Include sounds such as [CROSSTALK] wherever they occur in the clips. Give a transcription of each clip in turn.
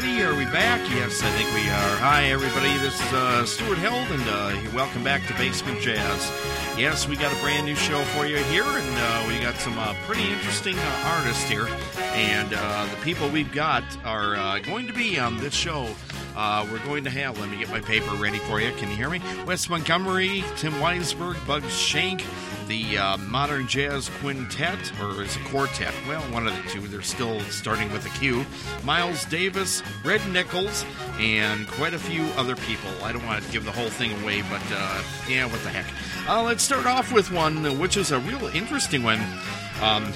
ready? Are we back? Yes, I think we are. Hi, everybody. This is uh, Stuart Held, and uh, welcome back to Basement Jazz. Yes, we got a brand new show for you here, and uh, we got some uh, pretty interesting uh, artists here. And uh, the people we've got are going to be on this show. We're going to have, let me get my paper ready for you. Can you hear me? Wes Montgomery, Tim Weisberg, Bud Shank, the uh, Modern Jazz Quintet, or is it Quartet? Well, one of the two. They're still starting with a Q. Miles Davis, Red Nichols, and quite a few other people. I don't want to give the whole thing away, but uh, yeah, what the heck. Uh, let's start off with one, which is a real interesting one. Um,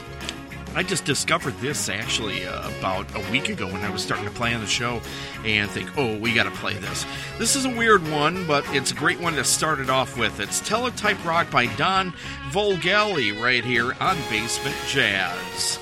I just discovered this actually uh, about a week ago when I was starting to play on the show and think, oh, we got to play this. This is a weird one, but it's a great one to start it off with. It's Teletype Rock by Don Voegeli right here on Basement Jazz.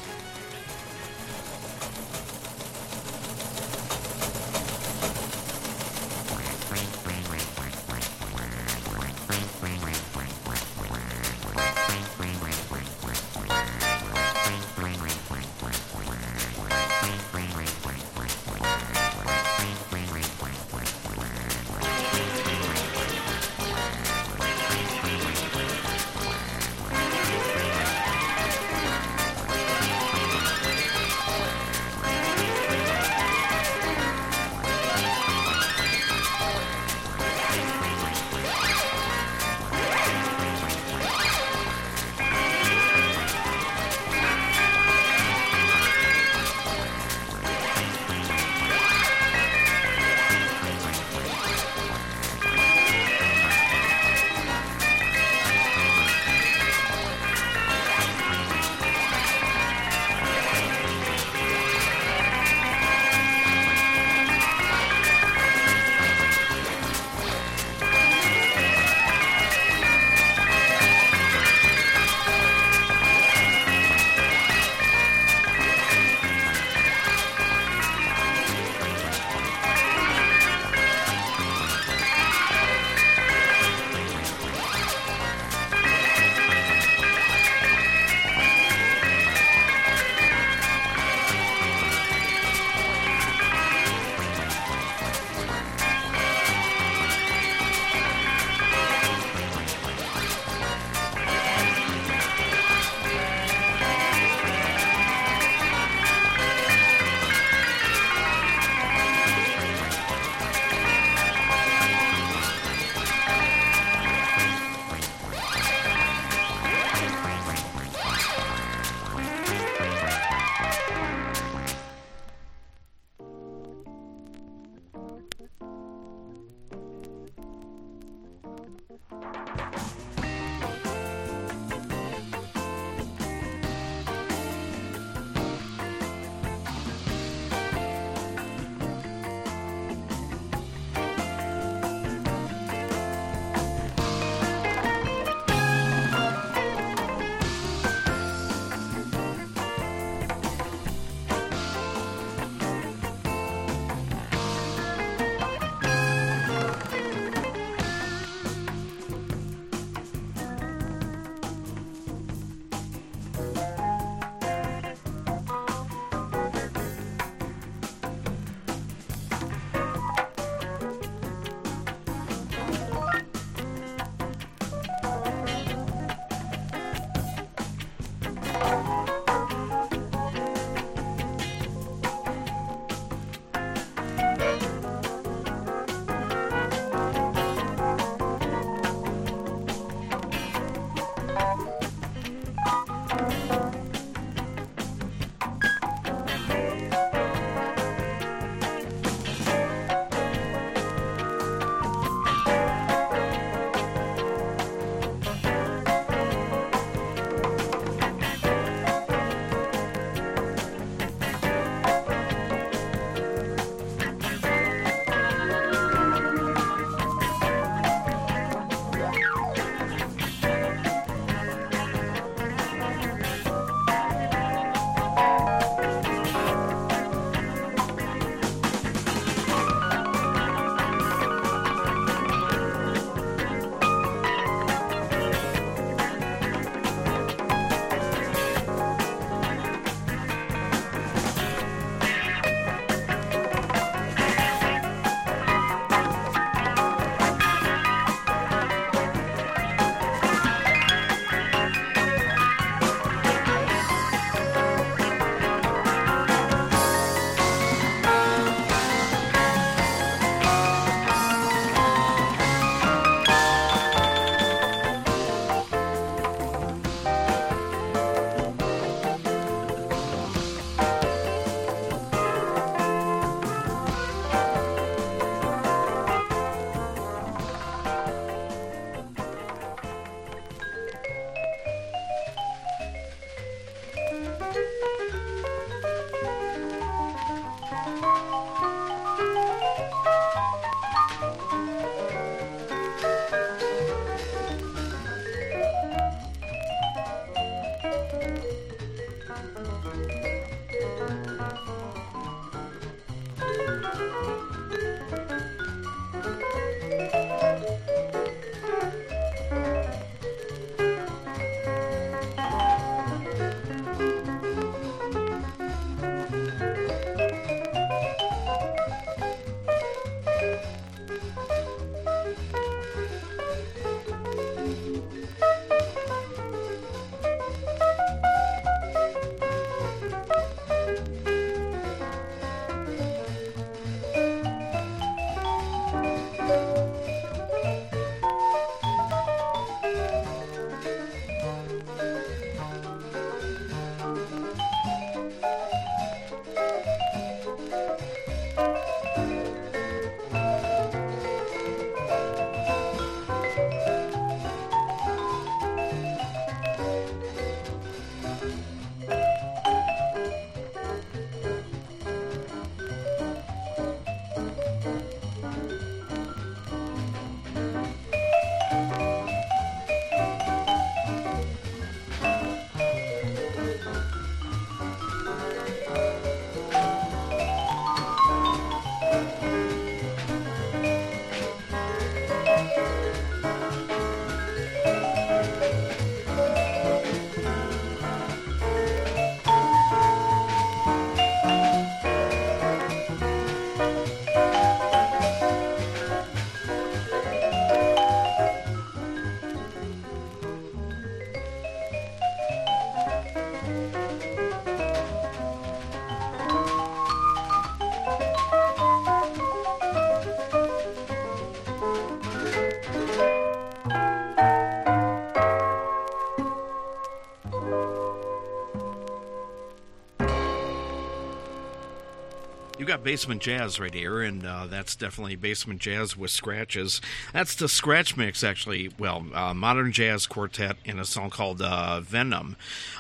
Basement Jazz right here, and uh, that's definitely Basement Jazz with scratches. That's the scratch mix, actually. Well, uh, modern jazz quartet in a song called uh, Venom.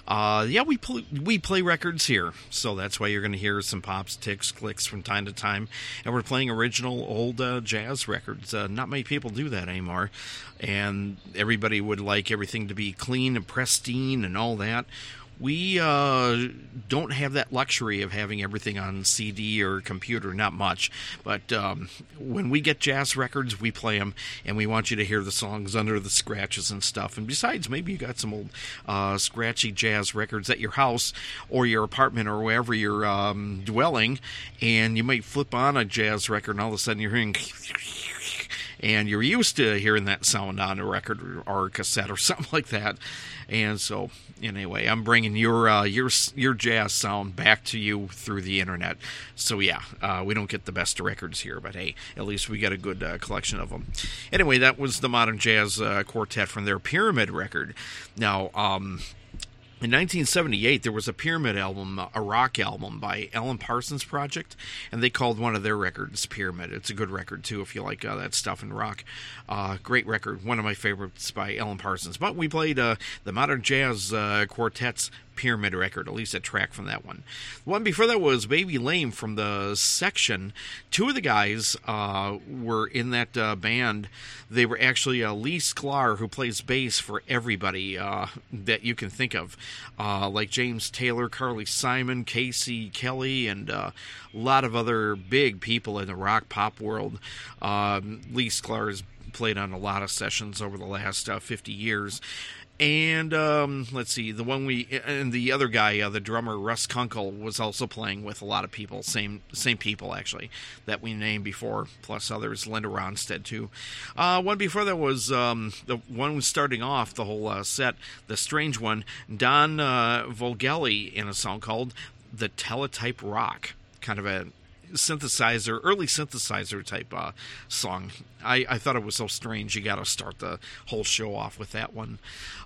Uh, yeah, we pl- we play records here, so that's why you're going to hear some pops, ticks, clicks from time to time, and we're playing original old uh, jazz records. Uh, not many people do that anymore, and everybody would like everything to be clean and pristine and all that we uh, don't have that luxury of having everything on CD or computer, not much. But um, when we get jazz records, we play them, and we want you to hear the songs under the scratches and stuff. And besides, maybe you got some old uh, scratchy jazz records at your house or your apartment or wherever you're um, dwelling, and you might flip on a jazz record, and all of a sudden you're hearing and you're used to hearing that sound on a record or a cassette or [LAUGHS] something like that. And so, anyway, I'm bringing your uh, your your jazz sound back to you through the internet. So yeah, uh, we don't get the best records here, but hey, at least we got a good uh, collection of them. Anyway, that was the modern jazz uh, quartet from their Pyramid record. Now, um, in 1978, there was a Pyramid album, a rock album by Alan Parsons Project, and they called one of their records Pyramid. It's a good record, too, if you like uh, that stuff in rock. Uh, great record, one of my favorites by Alan Parsons. But we played uh, the Modern Jazz uh, Quartet's Pyramid record, at least a track from that one. The one before that was Baby Lame from the section. Two of the guys uh, were in that uh, band. They were actually uh, Lee Sklar, who plays bass for everybody uh, that you can think of, uh, like James Taylor, Carly Simon, Casey Kelly, and uh, a lot of other big people in the rock pop world. Um, Lee Sklar has played on a lot of sessions over the last 50 years and um, let's see, the one we and the other guy, uh, the drummer Russ Kunkel, was also playing with a lot of people, same same people actually that we named before, plus others, Linda Ronstadt too. Uh, one before that was um, the one was starting off the whole uh, set, the strange one, Don uh, Voegeli in a song called "The Teletype Rock," kind of a synthesizer, early synthesizer type uh, song. I, I thought it was so strange. You got to start the whole show off with that one.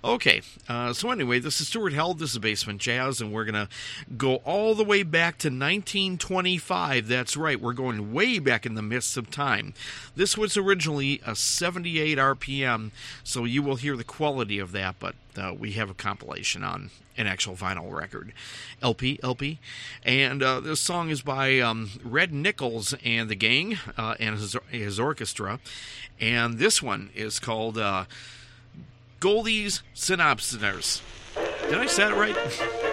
Okay, uh, so anyway, this is Stuart Held. This is Basement Jazz, and we're gonna go all the way back to 1925. That's right, we're going way back in the mists of time. This was originally a 78 RPM, so you will hear the quality of that, but uh, we have a compilation on an actual vinyl record, LP, LP. And uh, this song is by um, Red Nichols and the gang uh, and his, his, orchestra. And this one is called uh, Goldie's Synopsiners. Did I say it right? [LAUGHS]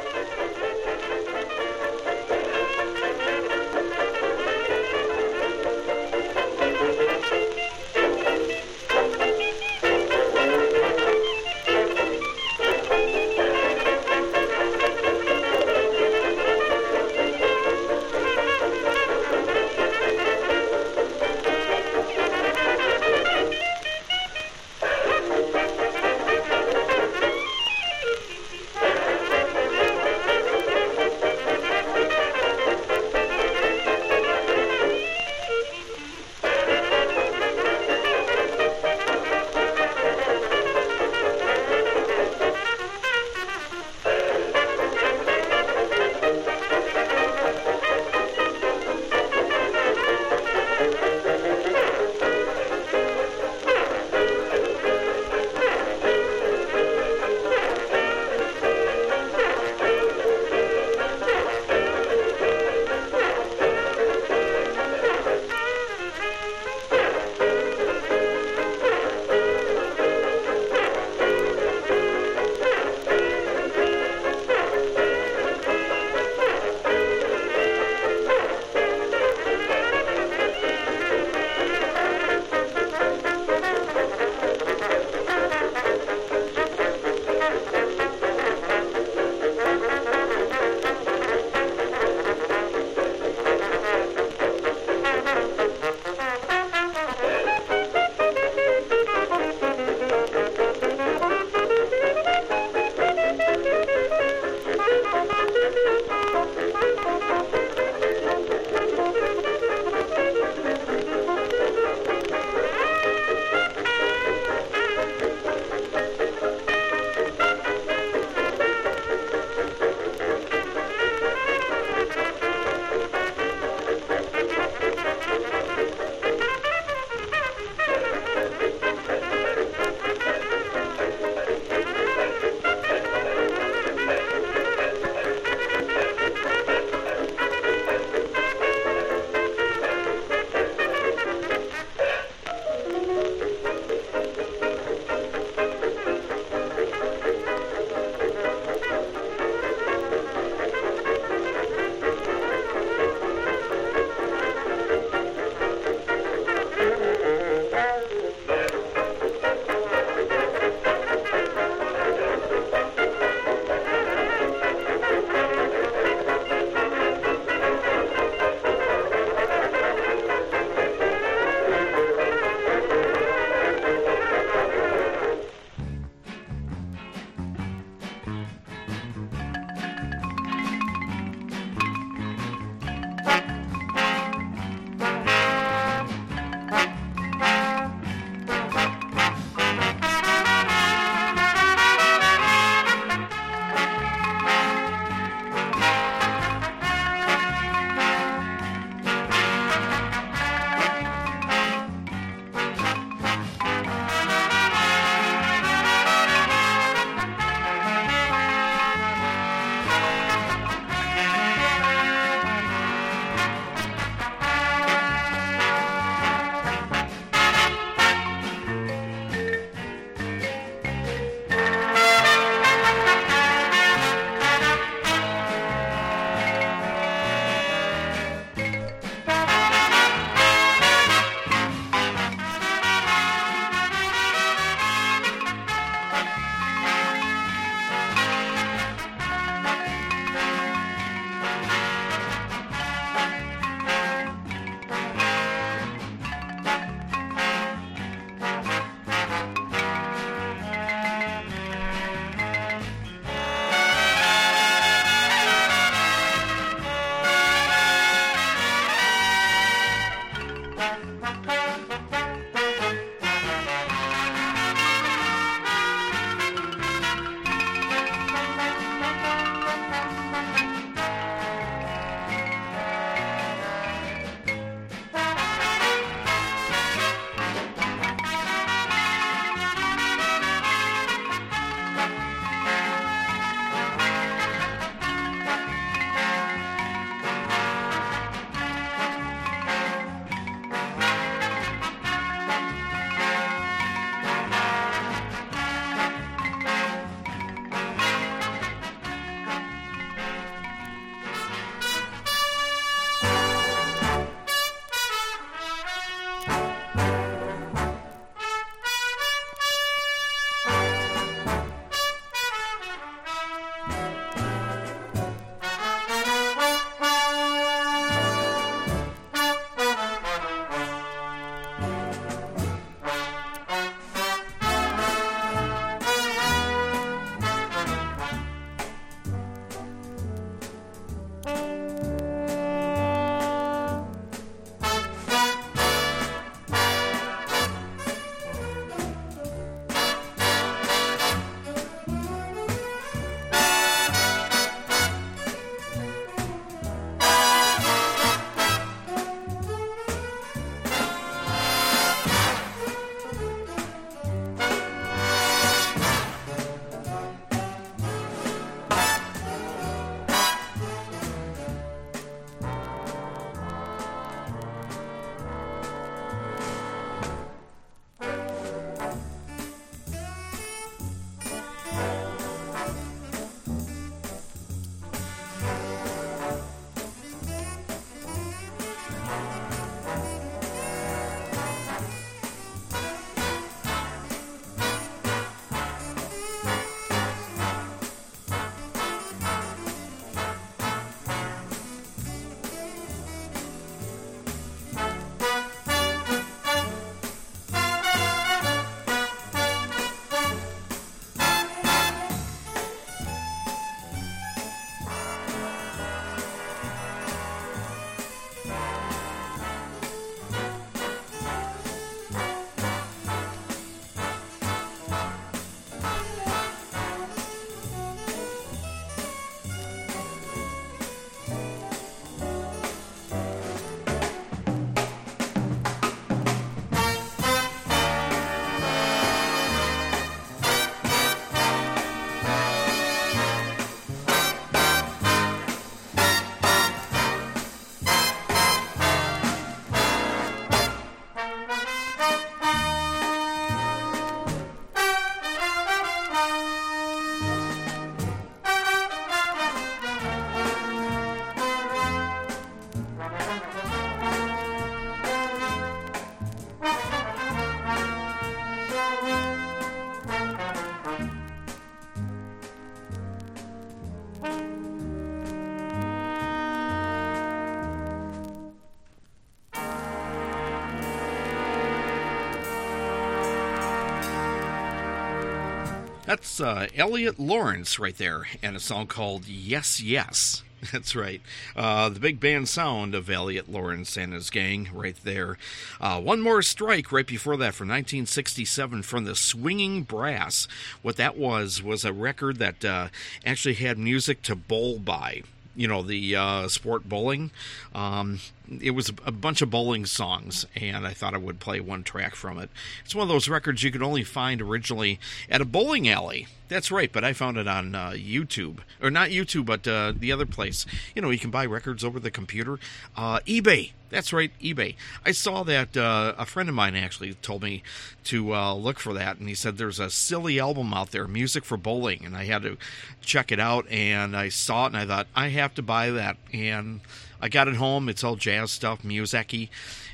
That's uh, Elliot Lawrence right there, and a song called Yes, Yes. [LAUGHS] That's right. Uh, the big band sound of Elliot Lawrence and his gang right there. Uh, one more strike right before that from 1967 from the Swinging Brass. What that was was a record that uh, actually had music to bowl by you know the uh, sport bowling. Um, it was a bunch of bowling songs, and I thought I would play one track from it. It's one of those records you could only find originally at a bowling alley. That's right, but I found it on uh, YouTube, or not YouTube, but uh, the other place. You know, you can buy records over the computer. Uh, eBay. That's right, eBay. I saw that uh, a friend of mine actually told me to uh, look for that, and he said there's a silly album out there, Music for Bowling, and I had to check it out, and I saw it, and I thought I have to buy that, and I got it home. It's all jazz stuff, musicy,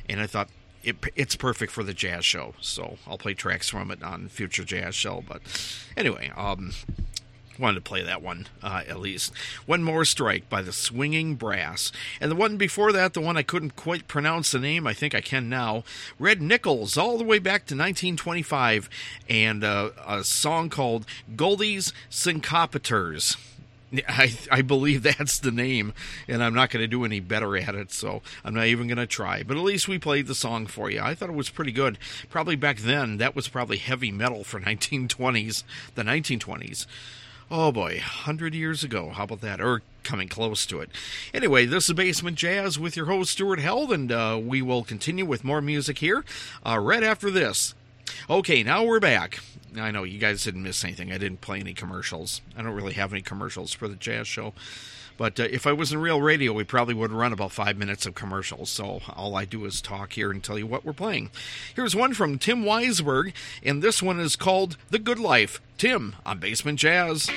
and I thought it, it's perfect for the jazz show. So I'll play tracks from it on future jazz show. But anyway, um, wanted to play that one uh, at least. One more strike by the Swinging Brass, and the one before that, the one I couldn't quite pronounce the name. I think I can now. Red Nichols, all the way back to 1925, and uh, a song called Goldie's Syncopators. [LAUGHS] I, I believe that's the name, and I'm not going to do any better at it, so I'm not even going to try. But at least we played the song for you. I thought it was pretty good. Probably back then, that was probably heavy metal for [LAUGHS] 1920s, the 1920s. Oh boy, 100 years ago. How about that? Or coming close to it. Anyway, this is Basement Jazz with your host, Stuart Held, and uh, we will continue with more music here uh, right after this. Okay, now we're back. I know you guys didn't miss anything. I didn't play any commercials. I don't really have any commercials for the jazz show. But uh, if I was in real radio, we probably would run about five minutes of commercials. So all I do is talk here and tell you what we're playing. Here's one from Tim Weisberg, and this one is called The Good Life. Tim on Basement Jazz.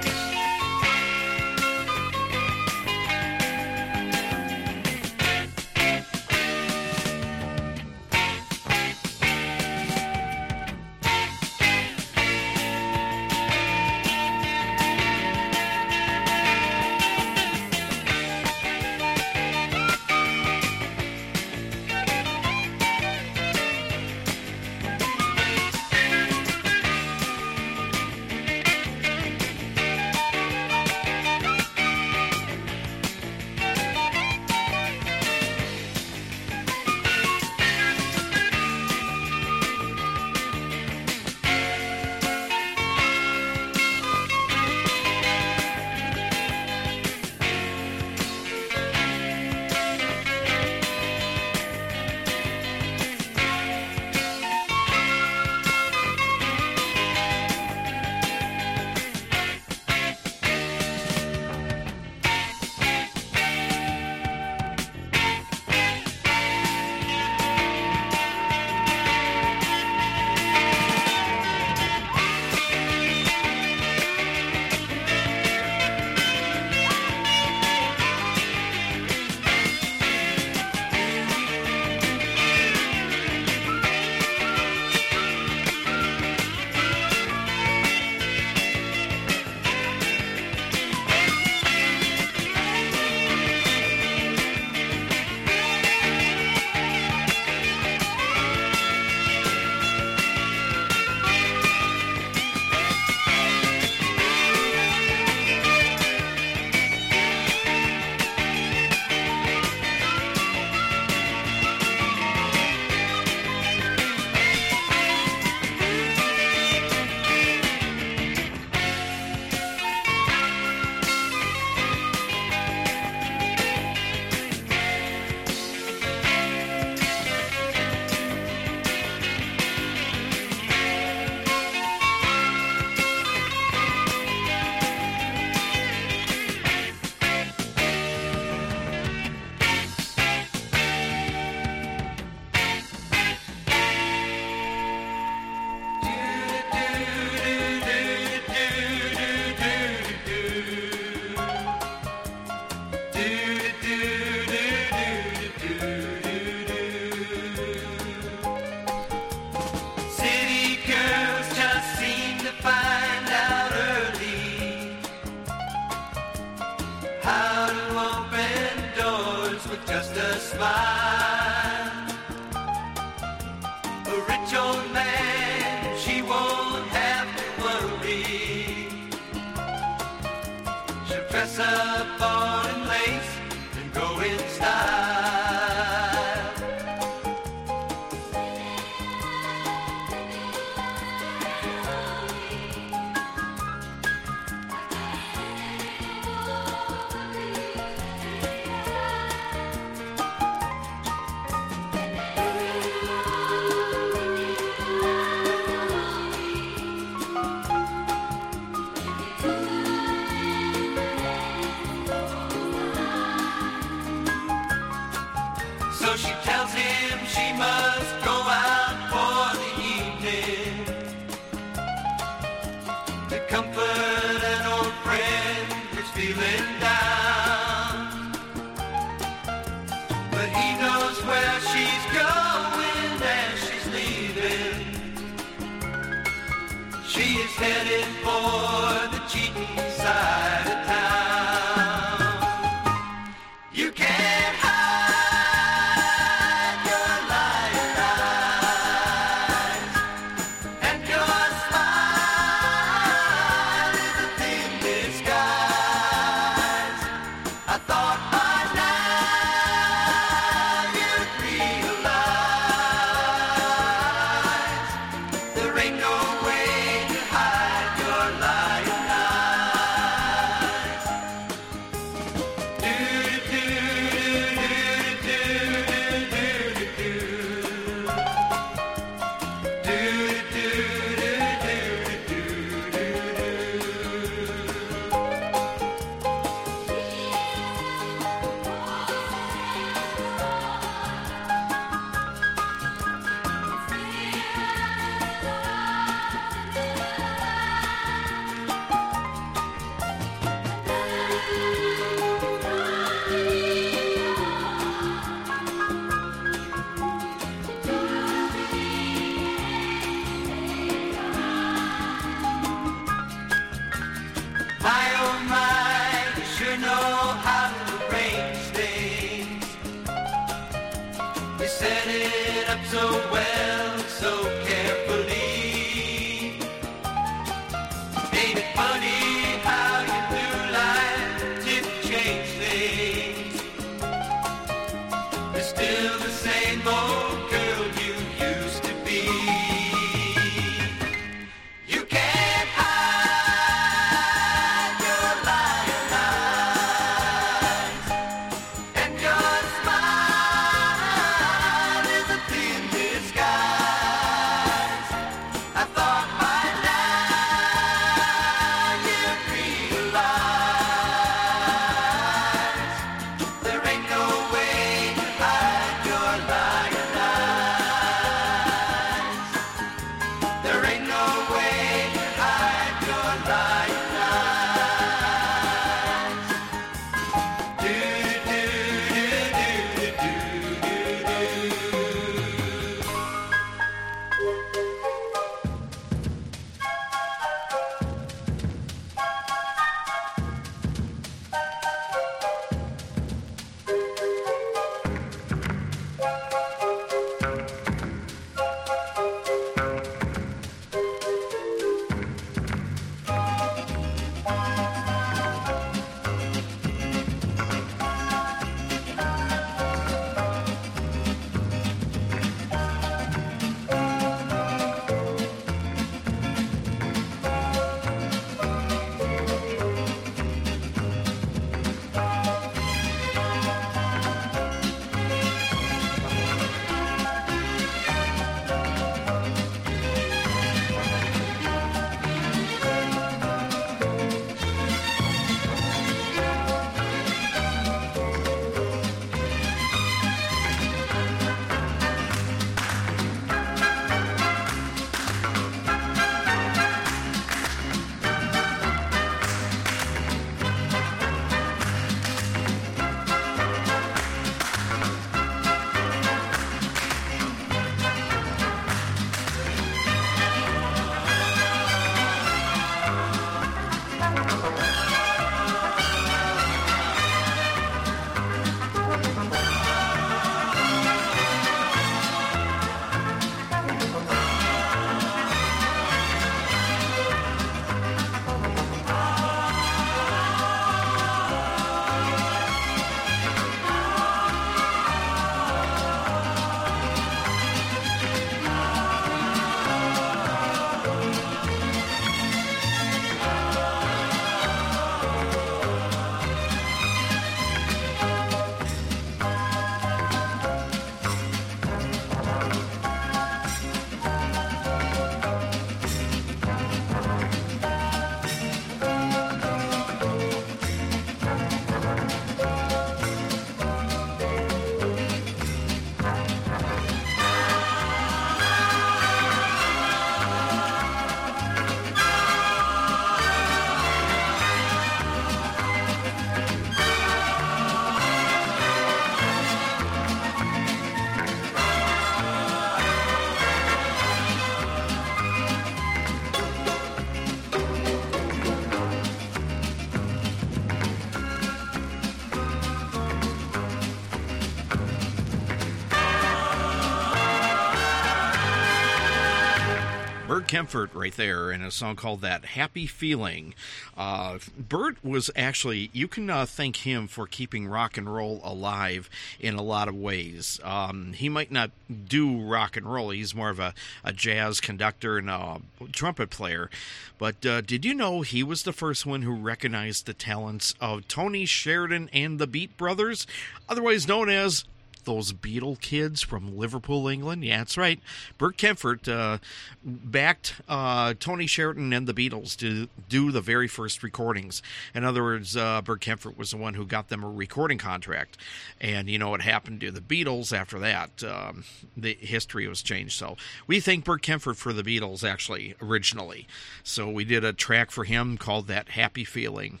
Kaempfert right there in a song called That Happy Feeling. Uh, Bert was actually, you can uh, thank him for keeping rock and roll alive in a lot of ways. Um, he might not do rock and roll, he's more of a, a jazz conductor and a trumpet player. But uh, did you know he was the first one who recognized the talents of Tony Sheridan and the Beat Brothers, otherwise known as those Beatle kids from Liverpool, England. Yeah, that's right. Bert Kaempfert uh, backed uh, Tony Sheridan and the Beatles to do the very first recordings. In other words, uh, Bert Kaempfert was the one who got them a recording contract. And you know what happened to the Beatles after that? Um, the history was changed. So we thank Bert Kaempfert for the Beatles, actually, originally. So we did a track for him called That Happy Feeling.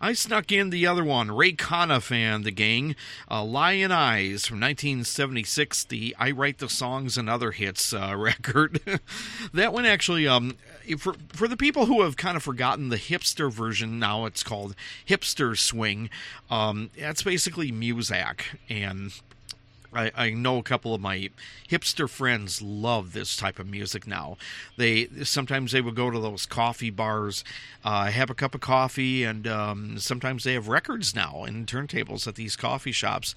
I snuck in the other one, Ray Conniff and the gang, uh, Lyin' Eyes from 1976, the I Write the Songs and Other Hits uh, [LAUGHS] record. that one actually, um, for, for the people who have kind of forgotten the hipster version, now it's called Hipster Swing. Um, that's basically Muzak. And I, I, know a couple of my hipster friends love this type of music now. They sometimes they will go to those coffee bars, uh, have a cup of coffee, and um, sometimes they have records now and turntables at these coffee shops,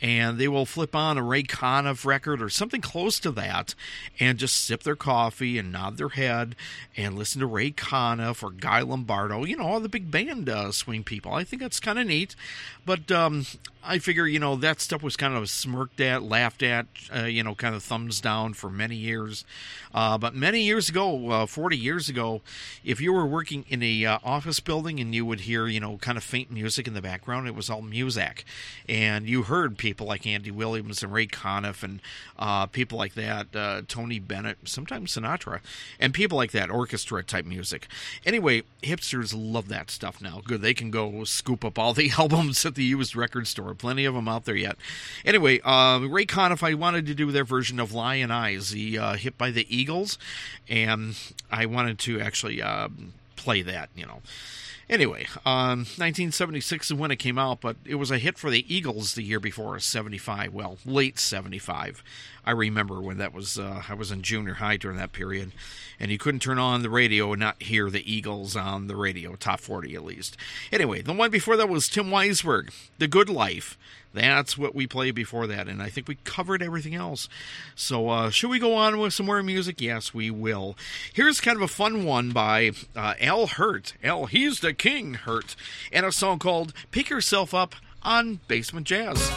and they will flip on a Ray Conniff record or something close to that, and just sip their coffee and nod their head and listen to Ray Conniff or Guy Lombardo. You know all the big band uh, swing people. I think that's kind of neat, but um, I figure you know that stuff was kind of smirked at, laughed at, uh, you know, kind of thumbs down for many years. Uh, but many years ago, uh, 40 years ago, if you were working in a uh, office building and you would hear, you know, kind of faint music in the background, it was all Muzak. And you heard people like Andy Williams and Ray Conniff and uh, people like that, uh, Tony Bennett, sometimes Sinatra, and people like that, orchestra type music. Anyway, hipsters love that stuff now. Good, they can go scoop up all the [LAUGHS] albums at the used record store. Plenty of them out there yet. Anyway, uh, Ray Conniff, if I wanted to do their version of Lyin' Eyes, the uh, hit by the Eagles, and I wanted to actually uh, play that, you know. Anyway, um, 1976 is when it came out, but it was a hit for the Eagles the year before, 75. Well, late 75. I remember when that was. Uh, I was in junior high during that period, and you couldn't turn on the radio and not hear the Eagles on the radio, top 40 at least. Anyway, the one before that was Tim Weisberg, "The Good Life." That's what we played before that, and I think we covered everything else. So, uh, should we go on with some more music? Yes, we will. Here's kind of a fun one by uh, Al Hirt. Al, he's the king, Hirt, and a song called Pick Yourself Up on Basement Jazz.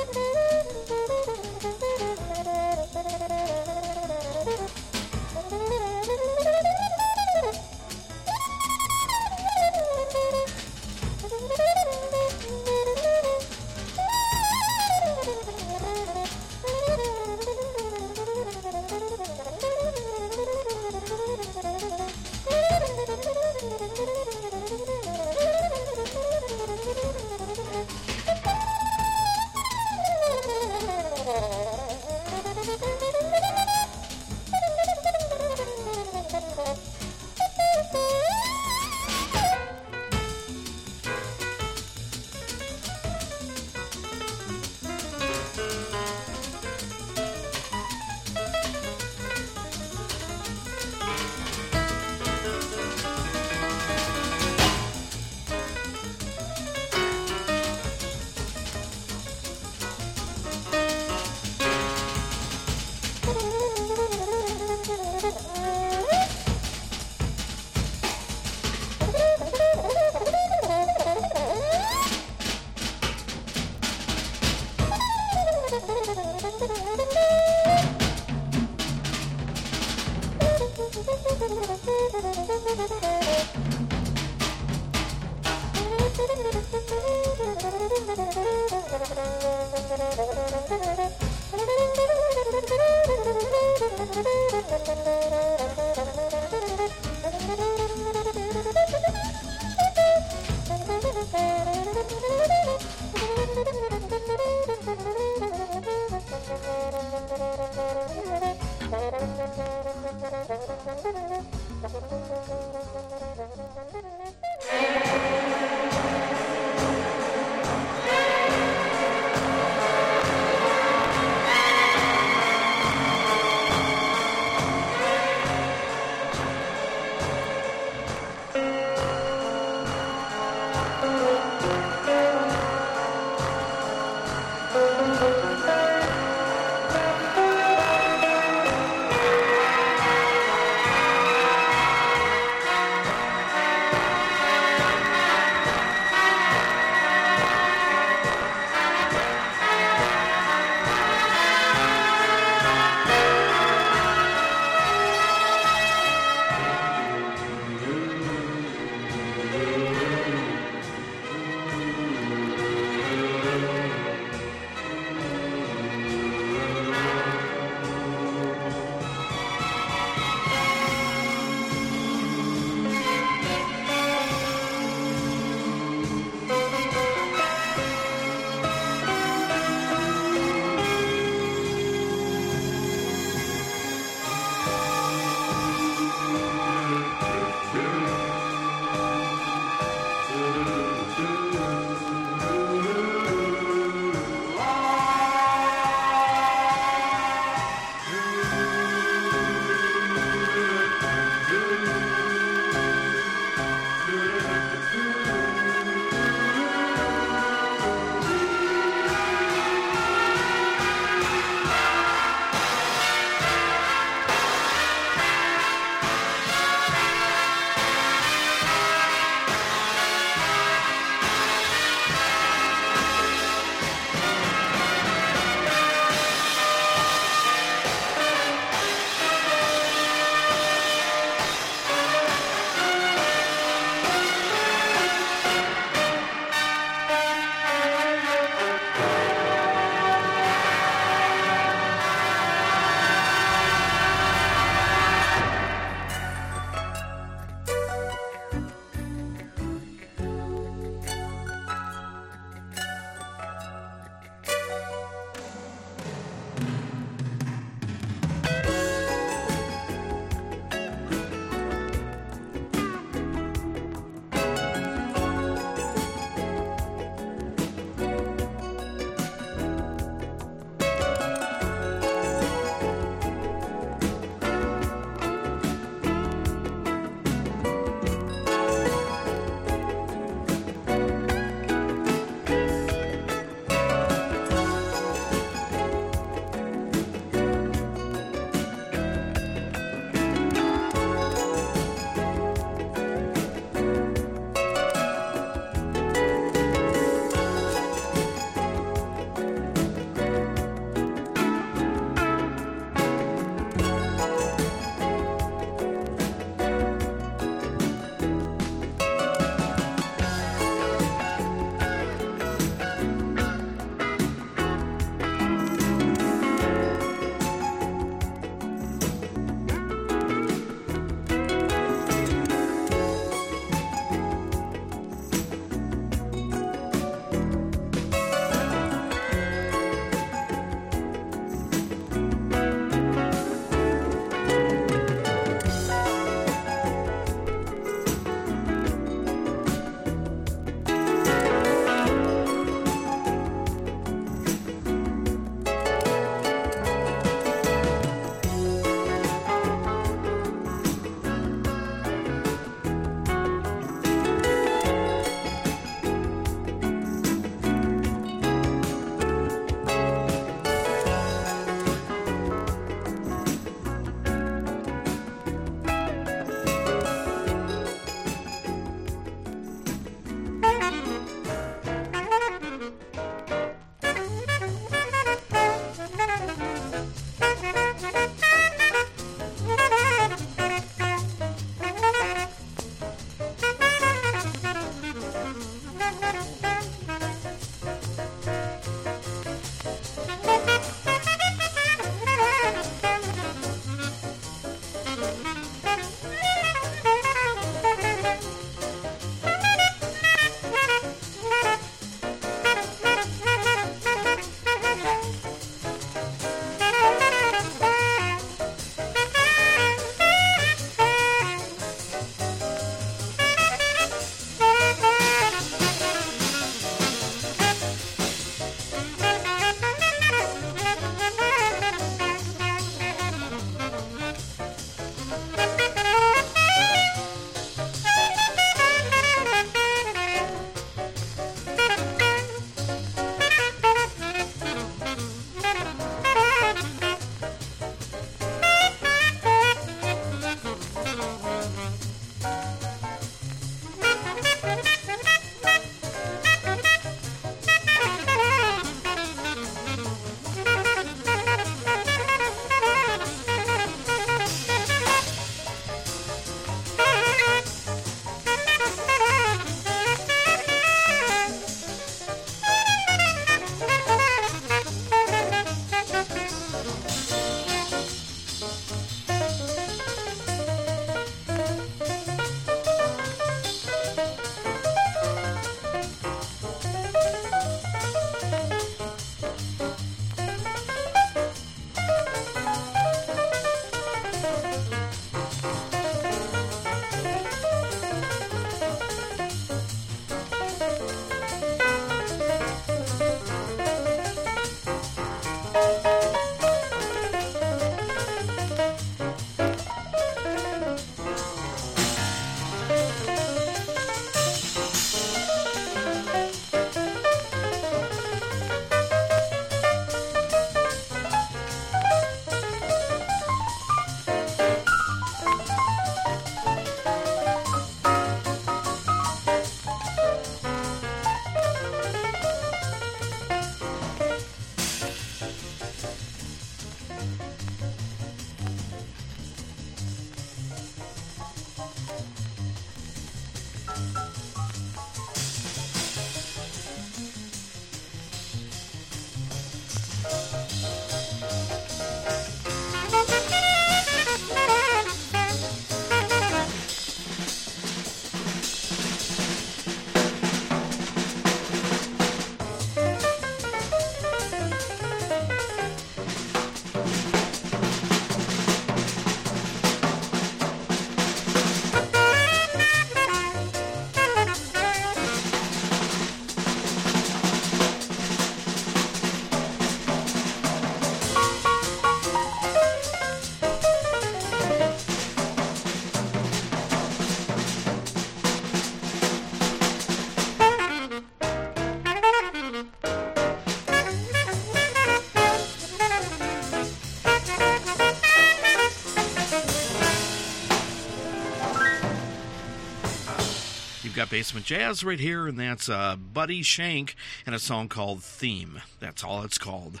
Basement Jazz right here, and that's uh, Buddy Shank and a song called Theme. That's all it's called.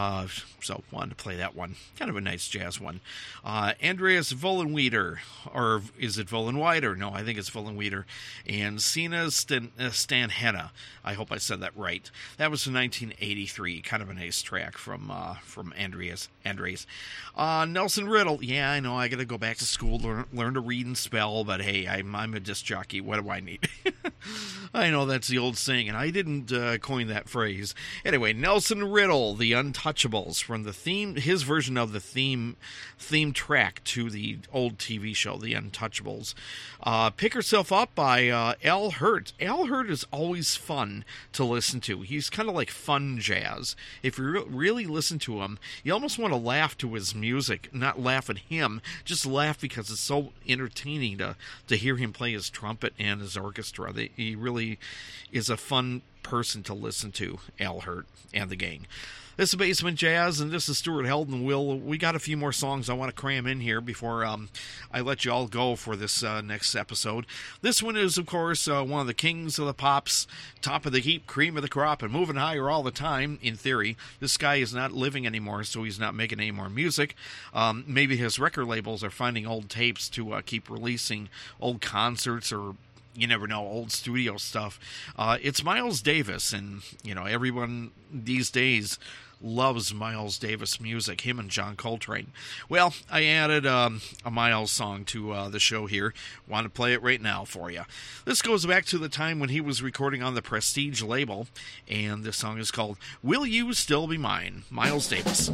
Uh, so, wanted to play that one. Kind of a nice jazz one. Uh, Andreas Vollenweider, or is it Vollenweider? No, I think it's Vollenweider. And Sina Stan, uh, Stanhena. I hope I said that right. That was in 1983. Kind of a nice track from uh, from Andreas. Andres. Uh, Nelson Riddle. Yeah, I know. I got to go back to school, learn, learn to read and spell. But hey, I'm I'm a disc jockey. What do I need? [LAUGHS] I know that's the old saying, and I didn't uh, coin that phrase. Anyway, Nelson Riddle, The Untouchables, from the theme, his version of the theme theme track to the old TV show, The Untouchables. Uh, Pick Herself Up by uh, Al Hirt. Al Hirt is always fun to listen to. He's kind of like fun jazz. If you re- really listen to him, you almost want to laugh to his music, not laugh at him, just laugh because it's so entertaining to, to hear him play his trumpet and his orchestra. They, he really is a fun person to listen to, Al Hirt and the gang. This is Basement Jazz, and this is Stuart Helden. Will we got a few more songs I want to cram in here before um, I let you all go for this uh, next episode. This one is, of course, uh, one of the kings of the pops, top of the heap, cream of the crop, and moving higher all the time. In theory, this guy is not living anymore, so he's not making any more music. Um, maybe his record labels are finding old tapes to uh, keep releasing old concerts or you never know old studio stuff. Uh, it's miles davis and you know everyone these days loves miles davis music him and john coltrane. Well i added um, a miles song to uh, the show here. Want to play it right now for you this goes back to the time when he was recording on the prestige label and this song is called will you still be mine? Miles davis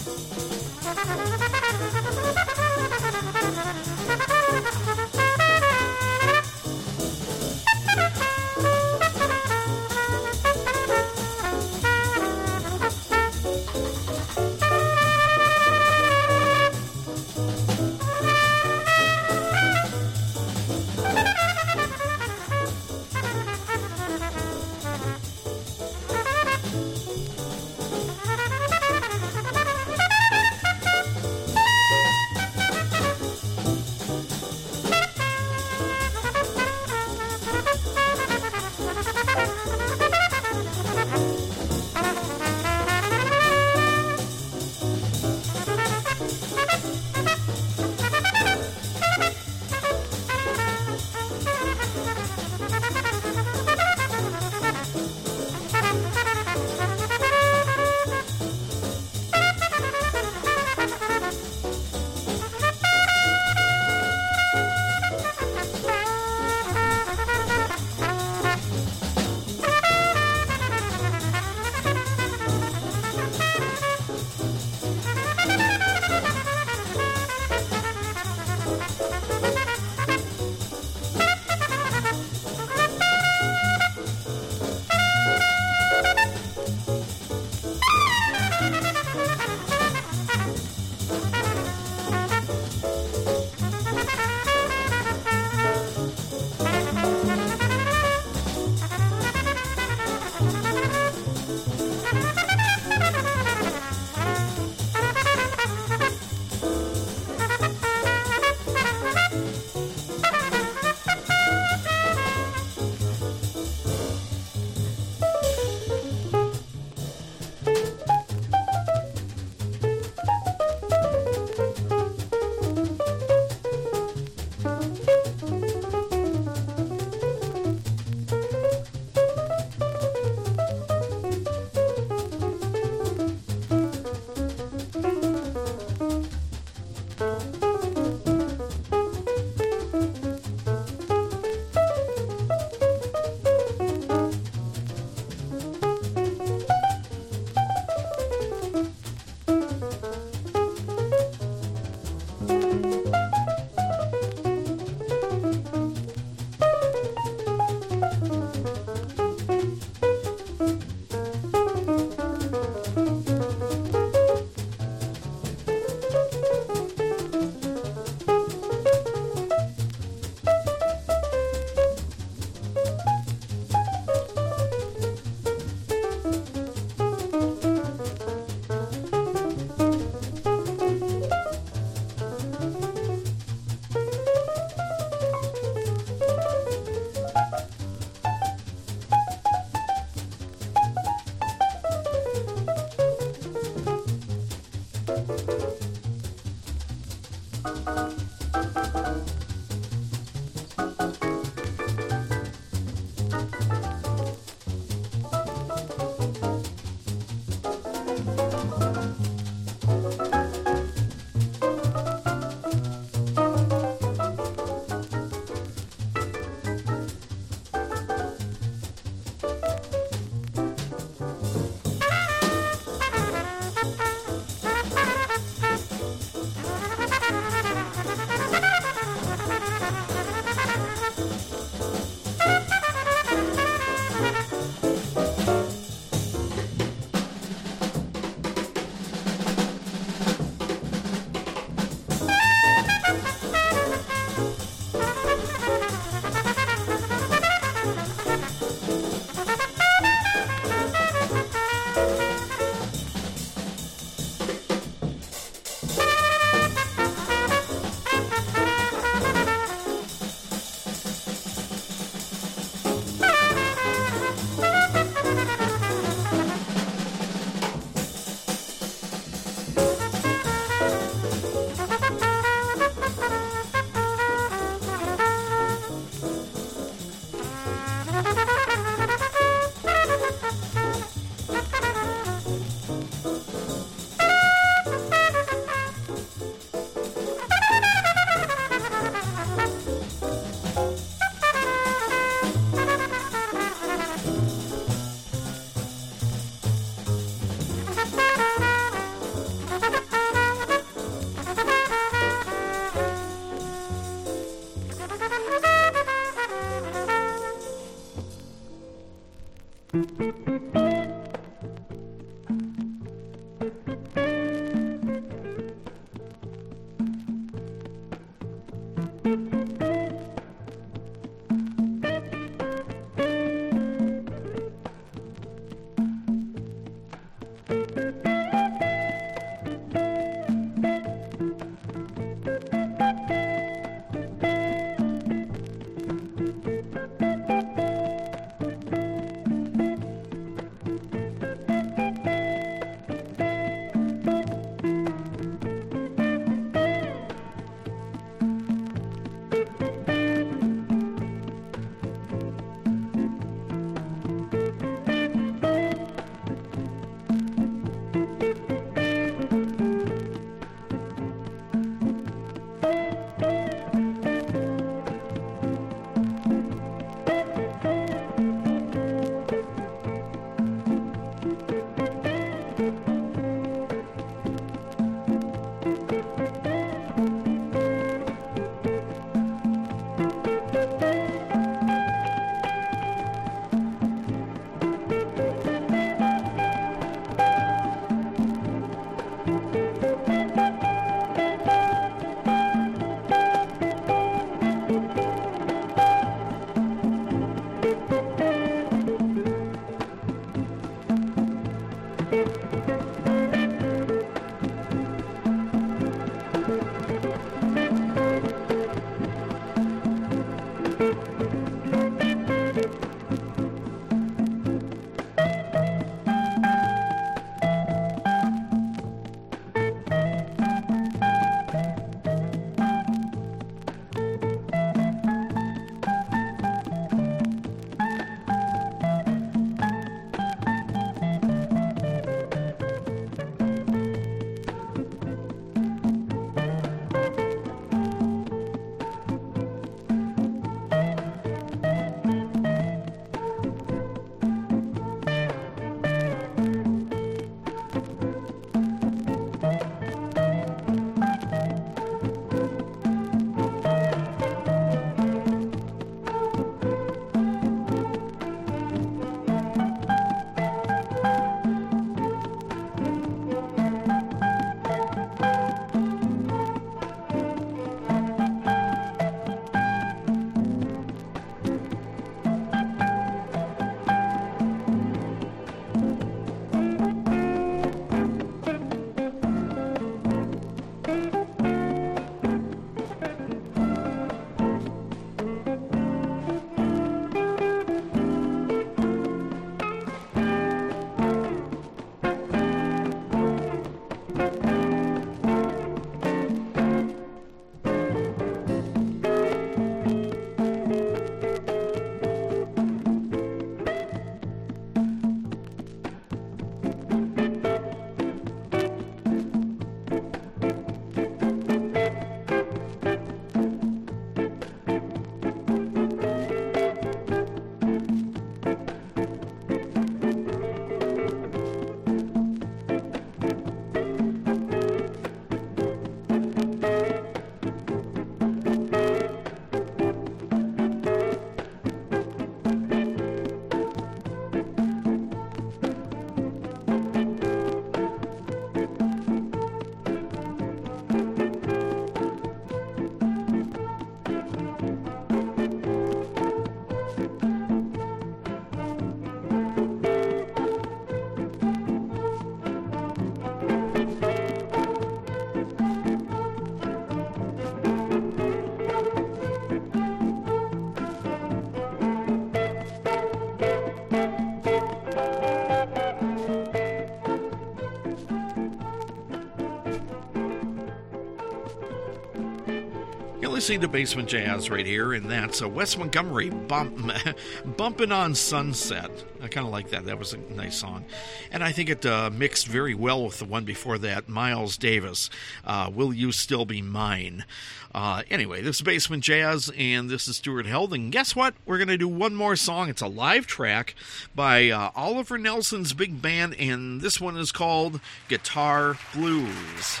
listening to Basement Jazz right here, and that's a Wes Montgomery bump, [LAUGHS] bumping on Sunset. I kind of like that. That was a nice song, and I think it uh, mixed very well with the one before that, Miles Davis. Uh, Will you still be mine? Uh, anyway, this is Basement Jazz, and this is Stuart Held. Guess what? We're going to do one more song. It's a live track by uh, Oliver Nelson's big band, and this one is called Guitar Blues.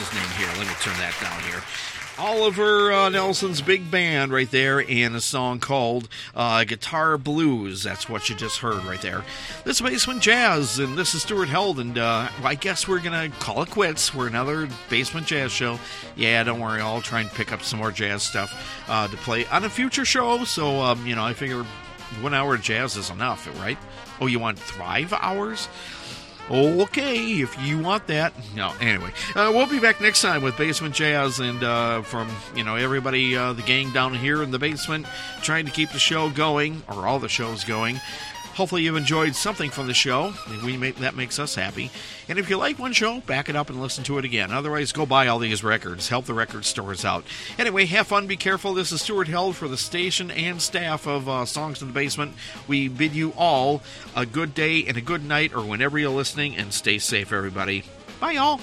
His name here. Let me turn that down here. Oliver uh, Nelson's big band right there, and a song called uh, Guitar Blues. That's what you just heard right there. This is Basement Jazz, and this is Stuart Held, and uh, I guess we're going to call it quits. We're another Basement Jazz show. Yeah, don't worry, I'll try and pick up some more jazz stuff uh, to play on a future show. So, um, you know, I figure one hour of jazz is enough, right? Oh, you want Thrive hours? Okay, if you want that. No, anyway, uh, we'll be back next time with Basement Jazz and uh, from you know everybody, uh, the gang down here in the basement, trying to keep the show going or all the shows going. Hopefully, you've enjoyed something from the show. We make, that makes us happy. And if you like one show, back it up and listen to it again. Otherwise, go buy all these records. Help the record stores out. Anyway, have fun, be careful. This is Stuart Held for the station and staff of uh, Songs in the Basement. We bid you all a good day and a good night, or whenever you're listening, and stay safe, everybody. Bye, y'all.